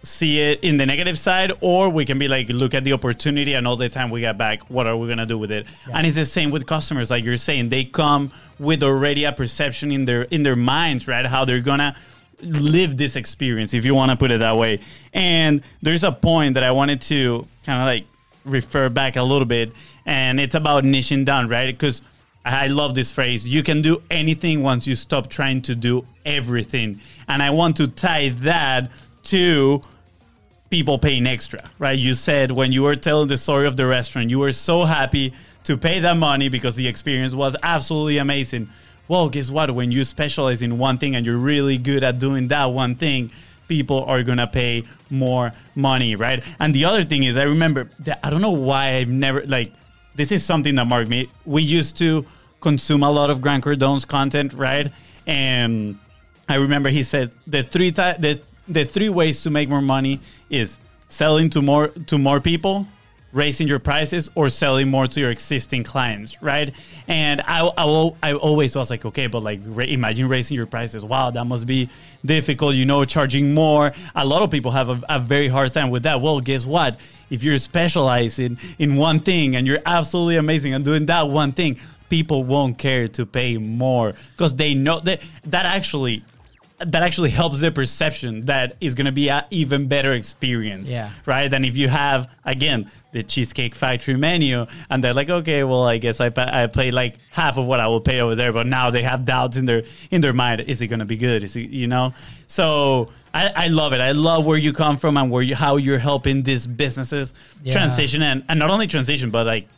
see it in the negative side or we can be like, look at the opportunity and all the time we get back, what are we going to do with it? And it's the same with customers. Like you're saying, they come with already a perception in their, in their minds, right? How they're going to live this experience, if you want to put it that way. And there's a point that I wanted to kind of like refer back a little bit, and it's about niching down, right? Because I love this phrase you can do anything once you stop trying to do everything. And I want to tie that to people paying extra, right? You said when you were telling the story of the restaurant, you were so happy to pay that money because the experience was absolutely amazing. Well, guess what? When you specialize in one thing and you're really good at doing that one thing, people are gonna pay more money, right? And the other thing is, I remember that I don't know why I've never like this is something that marked me. We used to consume a lot of Grant Cardone's content, right? And I remember he said the three the the three ways to make more money is selling to more to more people, raising your prices, or selling more to your existing clients, right? And I I, I always was like, okay, but like imagine raising your prices. Wow, that must be difficult. You know, charging more. A lot of people have a, a very hard time with that. Well, guess what? If you're specializing in one thing and you're absolutely amazing and doing that one thing, people won't care to pay more because they know that that actually that actually helps their perception that is going to be an even better experience Yeah. right than if you have again the cheesecake factory menu and they're like okay well i guess i, I pay like half of what i will pay over there but now they have doubts in their in their mind is it going to be good is it you know so I, I love it i love where you come from and where you how you're helping these businesses Yeah. transition and, and not only transition but like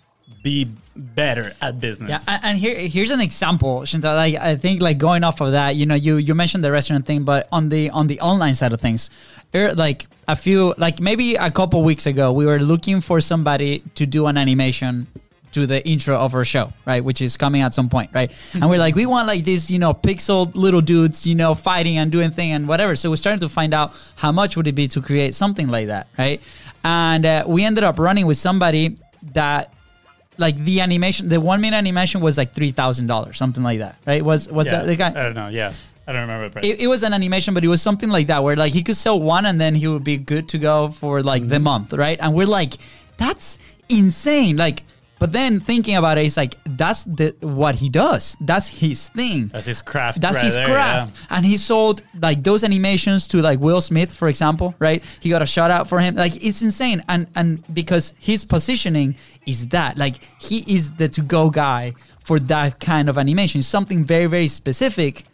be better at business Yeah, and, and here here's an example, Chantel. Like I think like going off of that, you know, you you mentioned the restaurant thing, but on the on the online side of things, er, like a few like maybe a couple weeks ago, we were looking for somebody to do an animation to the intro of our show, right? Which is coming at some point, right? And we're like, we want like these, you know, pixel little dudes, you know, fighting and doing thing and whatever. So we're starting to find out how much would it be to create something like that, right? And uh, we ended up running with somebody that like the animation, the one minute animation was like three thousand dollars, something like that, right? Was was Yeah. that the guy? i don't know yeah i don't remember the price. it, it was an animation, but it was something like that where like he could sell one and then he would be good to go for like Mm-hmm. the month, right? And we're like, that's insane. Like, but then thinking about it, it's like that's the what he does. That's his thing. That's his craft. That's right his there, craft. yeah. And he sold like those animations to like Will Smith, for example, right? He got a shout out for him. Like it's insane. And and because his positioning is that, like he is the to go guy for that kind of animation. Something very, very specific.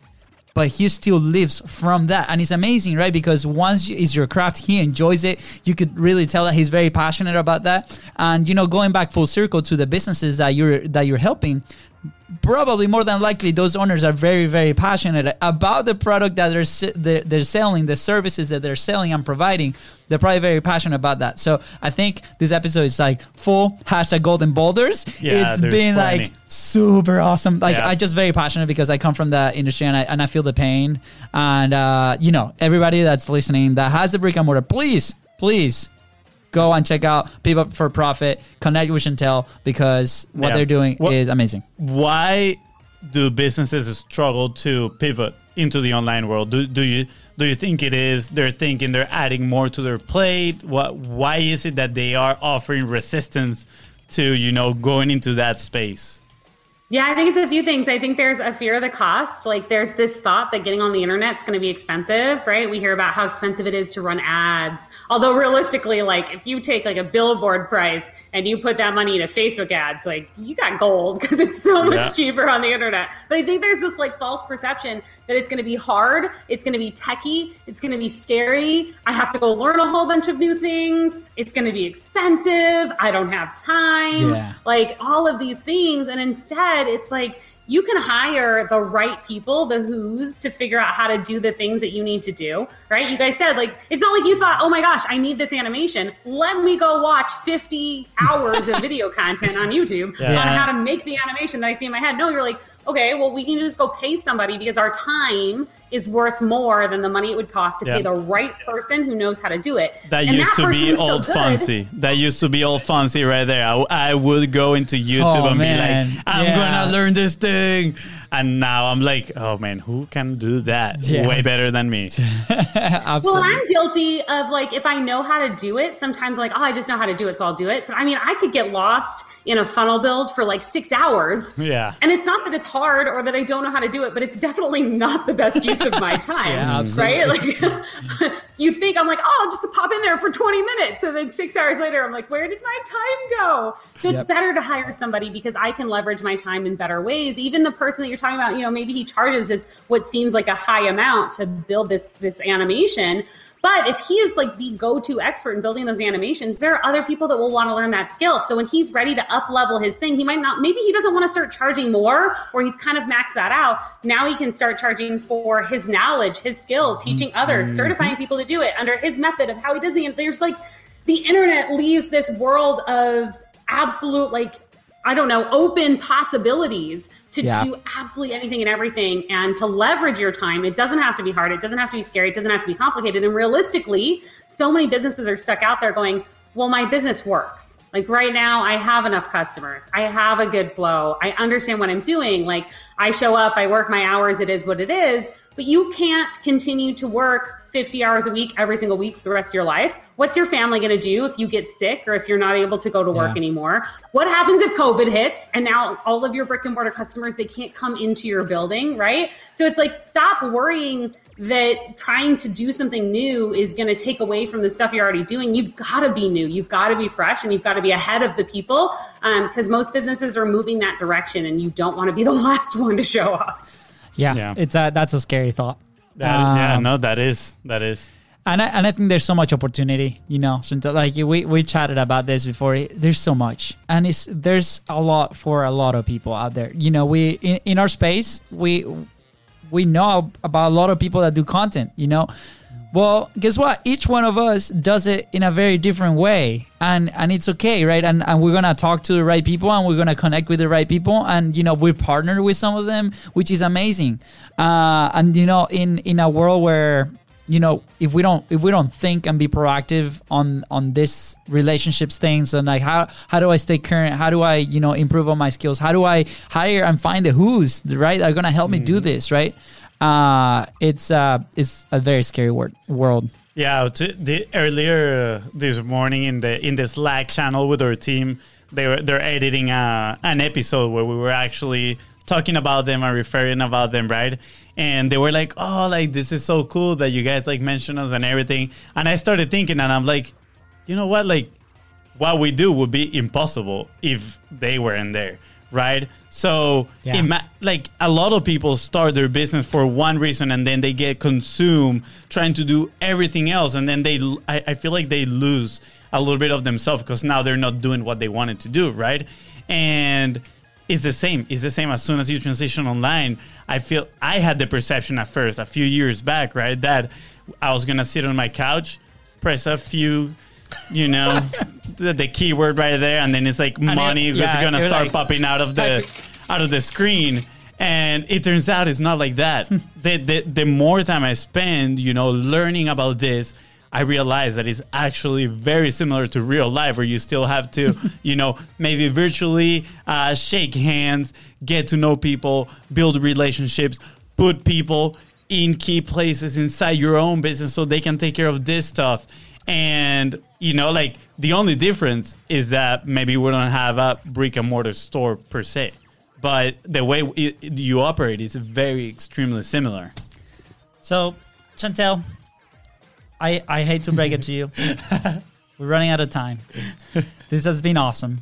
But he still lives from that, and it's amazing, right? Because once it's your craft, he enjoys it. You could really tell that he's very passionate about that. And you know, going back full circle to the businesses that you're that you're helping, probably more than likely those owners are very very passionate about the product that they're they're, they're selling the services that they're selling and providing. They're probably very passionate about that. So i think this episode is like full hashtag golden boulders. Yeah, it's been plenty. like super awesome. Like Yeah. i just very passionate because i come from the industry and i, and I feel the pain. And uh, you know everybody that's listening that has a brick and mortar please please go and check out people for profit connect with chantel because what Yeah. they're doing What- is amazing why do businesses struggle to pivot into the online world? Do, do you do you think it is they're thinking they're adding more to their plate? What why is it that they are offering resistance to you know going into that space? Yeah, I think it's a few things. I think there's a fear of the cost. Like there's this thought that getting on the internet is going to be expensive, right? We hear about how expensive it is to run ads. Although realistically, like if you take like a billboard price and you put that money into Facebook ads, like you got gold because it's so much Yeah. cheaper on the internet. But I think there's this like false perception that it's going to be hard, it's going to be techy, it's going to be scary. I have to go learn a whole bunch of new things. It's going to be expensive. I don't have time Yeah. like all of these things and instead it's like you can hire the right people the who's to figure out how to do the things that you need to do right? You guys said like it's not like you thought oh my gosh i need this animation. Let me go watch 50 hours of video content on youtube Yeah. on how to make the animation that i see in my head. No you're like okay well we can just go pay somebody because our time is worth more than the money it would cost to Yeah. pay the right person who knows how to do it That And used to be is so old good. fancy. That used to be old fancy right there. I, I would go into YouTube Oh, and man. be like, I'm Yeah. gonna learn this thing. And now I'm like, oh man, who can do that Yeah. way better than me? Well, I'm guilty of like if I know how to do it, sometimes like, oh, I just know how to do it, so I'll do it. But I mean, I could get lost in a funnel build for like six hours. Yeah. And it's not that it's hard or that I don't know how to do it, but it's definitely not the best use of my time. Yeah, mm-hmm. absolutely. right? Like you think I'm like, oh, I'll just pop in there for 20 minutes. And then six hours later, I'm like, where did my time go? So it's Yep. better to hire somebody because I can leverage my time in better ways. Even the person that you're talking about, you know, maybe he charges this what seems like a high amount to build this this animation. But if he is like the go-to expert in building those animations, there are other people that will want to learn that skill. So when he's ready to up level his thing, he might not maybe he doesn't want to start charging more or he's kind of maxed that out. Now he can start charging for his knowledge, his skill, teaching mm-hmm. others, certifying people to do it under his method of how he does the there's like the internet leaves this world of absolute like I don't know, open possibilities to Yeah. do absolutely anything and everything and to leverage your time. It doesn't have to be hard. It doesn't have to be scary. It doesn't have to be complicated. And realistically, so many businesses are stuck out there going, well, my business works. Like right now, I have enough customers. I have a good flow. I understand what I'm doing. Like I show up, I work my hours, it is what it is. But you can't continue to work 50 hours a week every single week for the rest of your life. What's your family going to do if you get sick or if you're not able to go to work Yeah. anymore? What happens if COVID hits and now all of your brick and mortar customers they can't come into your building, right? So it's like stop worrying that trying to do something new is going to take away from the stuff you're already doing. You've got to be new. You've got to be fresh and you've got to be ahead of the people um, because most businesses are moving that direction and you don't want to be the last one to show up. yeah, Yeah. it's a, that's a scary thought That, yeah, Um, no, that is that is. and I, and I think there's so much opportunity, you know. Like we we chatted about this before. There's so much, and it's there's a lot for a lot of people out there. You know, we in, in our space we we know about a lot of people that do content. You know, well, guess what? Each one of us does it in a very different way, and and it's okay, right? And and we're gonna talk to the right people, and we're gonna connect with the right people, and you know we're partnered with some of them, which is amazing. Uh, and you know, in in a world where you know if we don't if we don't think and be proactive on on this relationships things and like how how do i stay current how do i you know improve on my skills how do i hire and find the who's right are gonna help me do this right uh it's uh it's a very scary word, world Yeah, the, earlier uh, this morning in the in the Slack channel with our team, they were they're editing a, an episode where we were actually talking about them and referring about them, right? And they were like, "Oh, like this is so cool that you guys like mention us and everything." And I started thinking, and I'm like, you know what, like what we do would be impossible if they weren't there, right? So, Yeah. ima- like a lot of people start their business for one reason and then they get consumed trying to do everything else, and then they, l- I, I feel like they lose a little bit of themselves because now they're not doing what they wanted to do, right? And it's the same. It's the same as soon as you transition online. I feel I had the perception at first, a few years back, right, that I was gonna sit on my couch, press a few, you know, the, the keyword right there, and then it's like money it- is yeah, gonna start like- popping out of the out of the screen. And it turns out it's not like that. the, the the more time I spend, you know, learning about this, I realize that it's actually very similar to real life, where you still have to, you know, maybe virtually uh, shake hands, get to know people, build relationships, put people in key places inside your own business so they can take care of this stuff. And, you know, like the only difference is that maybe we don't have a brick and mortar store per se. But the way it, you operate is very extremely similar. So, Chantel, I I hate to break it to you. We're running out of time. This has been awesome.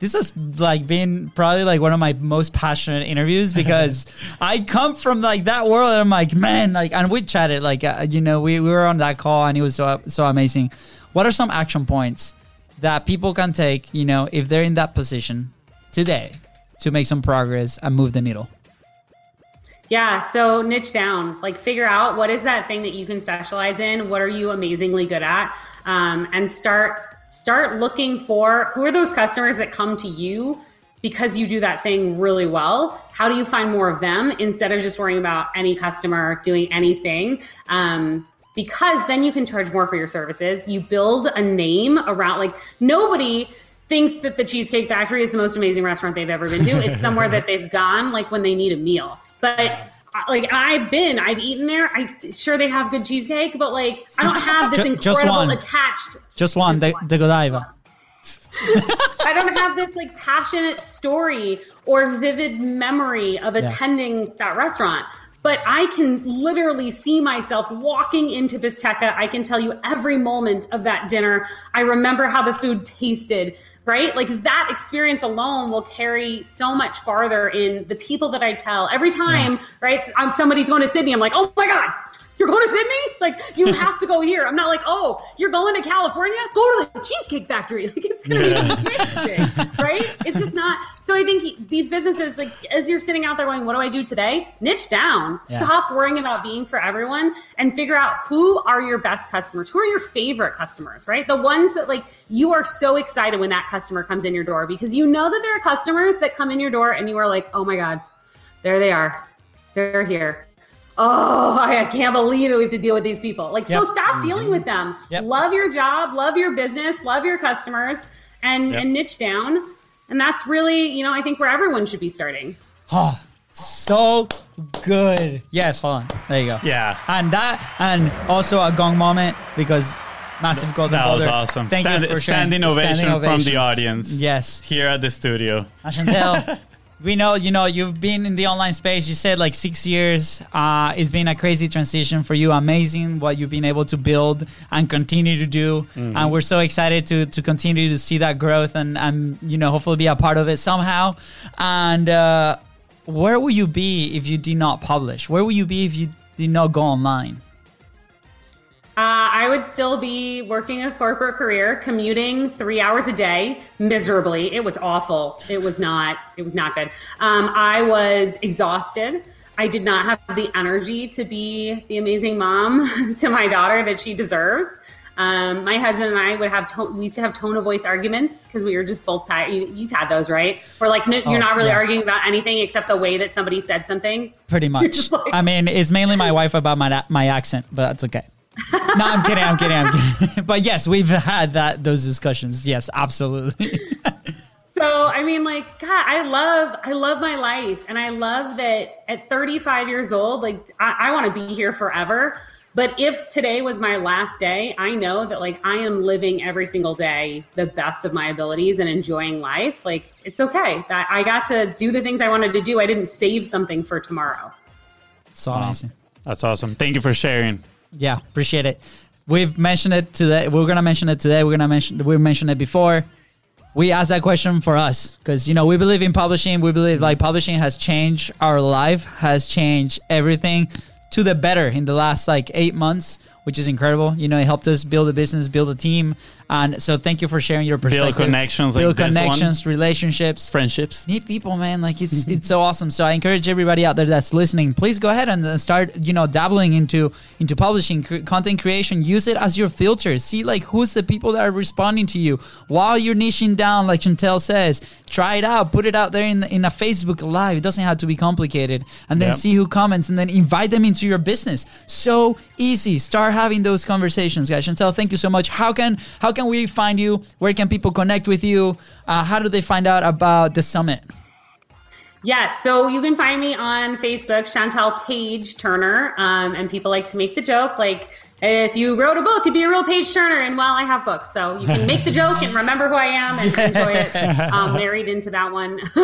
This has like been probably like one of my most passionate interviews because I come from like that world and I'm like, man, like, and we chatted like, uh, you know, we, we were on that call and it was so so amazing. What are some action points that people can take, you know, if they're in that position today to make some progress and move the needle? Yeah, so niche down, like figure out what is that thing that you can specialize in. What are you amazingly good at, um, and start start looking for who are those customers that come to you because you do that thing really well. How do you find more of them instead of just worrying about any customer doing anything? Um, because then you can charge more for your services. You build a name around like nobody thinks that the Cheesecake Factory is the most amazing restaurant they've ever been to. It's somewhere that they've gone like when they need a meal. But uh, like I've been, I've eaten there. I sure they have good cheesecake, but like I don't have this just incredible one. attached. Just one, Just the, one. the Godiva. I don't have this like passionate story or vivid memory of attending that restaurant. But I can literally see myself walking into Bistecca. I can tell you every moment of that dinner. I remember how the food tasted, right? Like that experience alone will carry so much farther in the people that I tell. Every time, right? I'm somebody's going to Sydney. I'm like, oh my God, you're going to Sydney? Like, you have to go here. I'm not like, oh, you're going to California? Go to the Cheesecake Factory. Like, it's going to be amazing, right? It's just not. So I think these businesses, like, as you're sitting out there going, what do I do today? Niche down. Yeah. Stop worrying about being for everyone and figure out who are your best customers. Who are your favorite customers, right? The ones that, like, you are so excited when that customer comes in your door because you know that there are customers that come in your door and you are like, oh my God, there they are. They're here oh, I can't believe that we have to deal with these people. Like, Yep. so stop mm-hmm. dealing with them. Yep. Love your job, love your business, love your customers, and Yep. and niche down. And that's really, you know, I think where everyone should be starting. Oh, so good. Yes, hold on. There you go. Yeah. And that, and also a gong moment because massive golden That was awesome. Thank Stand- you for sharing. standing ovation Standing from the audience. Yes. Here at the studio. We know, you know, you've been in the online space. You said like six years. Uh, it's been a crazy transition for you. Amazing what you've been able to build and continue to do. And we're so excited to to continue to see that growth and and you know hopefully be a part of it somehow. And uh, where will you be if you did not publish? Where will you be if you did not go online? I would still be working a corporate career, commuting three hours a day miserably. It was awful. It was not. It was not good. Um, I was exhausted. I did not have the energy to be the amazing mom to my daughter that she deserves. Um, my husband and I would have tone, we used to have tone of voice arguments because we were just both tired. You, you've had those, right? Where like n- Oh, you're not really yeah. arguing about anything except the way that somebody said something. Pretty much. like- I mean, it's mainly my wife about my my accent, but that's okay. no, I'm kidding. I'm kidding. I'm kidding. but yes, we've had that those discussions. Yes, absolutely. So I mean, like, God, I love, I love my life, and I love that at 35 years old, like, I, I want to be here forever. But if today was my last day, I know that like I am living every single day the best of my abilities and enjoying life. Like, it's okay that I got to do the things I wanted to do. I didn't save something for tomorrow. so amazing. That's awesome. Thank you for sharing. Yeah, appreciate it. We've mentioned it today. We're gonna mention it today. We're gonna mention. We mentioned it before. We asked that question for us because you know we believe in publishing. We believe like publishing has changed our life, has changed everything to the better in the last like eight months. which is incredible. You know, it helped us build a business, build a team, and so thank you for sharing your perspective. Build connections like build this one. connections, relationships, Friendships. meet people, man. Like it's it's so awesome. So I encourage everybody out there that's listening, please go ahead and uh, start, you know, dabbling into into publishing, cre- content creation. Use it as your filter. See like who's the people that are responding to you while you're niching down, like Chantel says. Try it out, put it out there in in a Facebook Live. It doesn't have to be complicated, and then Yep. see who comments, and then invite them into your business. So easy. Start having those conversations, guys. Chantel, thank you so much. How can how can we find you? Where can people connect with you? Uh, how do they find out about the summit? Yes, so you can find me on Facebook, Chantel Page Turner, um, and people like to make the joke like. If you wrote a book, you'd be a real page turner. And well, I have books, so you can make the joke and remember who I am and enjoy it. Um, married into that one.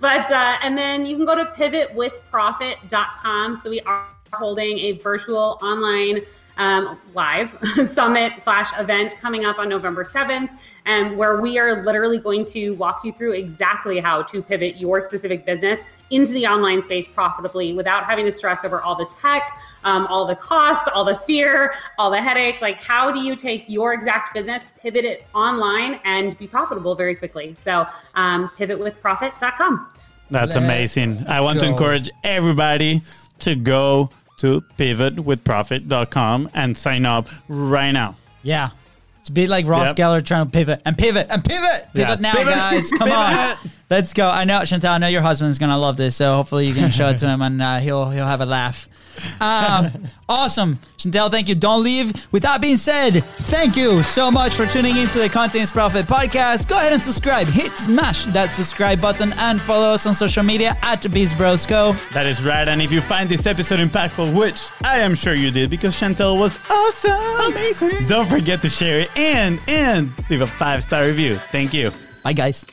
but, uh, and then you can go to pivotwithprofit.com. So we are holding a virtual online um, live summit slash event coming up on November 7th, and where we are literally going to walk you through exactly how to pivot your specific business into the online space profitably without having to stress over all the tech, um, all the costs, all the fear, all the headache. Like, how do you take your exact business, pivot it online, and be profitable very quickly? So, um, pivotwithprofit.com. That's Let's amazing. I want to encourage everybody to go to pivotwithprofit.com and sign up right now. Yeah. It's a bit like Ross Yep. Geller trying to pivot and pivot and pivot. Pivot Yeah. now, Pivot. guys. Come on. Let's go. I know, Chantel, I know your husband's going to love this. So hopefully you can show it to him and uh, he'll, he'll have a laugh. Um, awesome. Chantel, thank you. Don't leave. With that being said, thank you so much for tuning into the Contents Profit podcast. Go ahead and subscribe. Hit smash that subscribe button and follow us on social media at BeastBrosCo. That is right. And if you find this episode impactful, which I am sure you did because Chantel was awesome. Amazing. Don't forget to share it and and leave a five star review. Thank you. Bye, guys.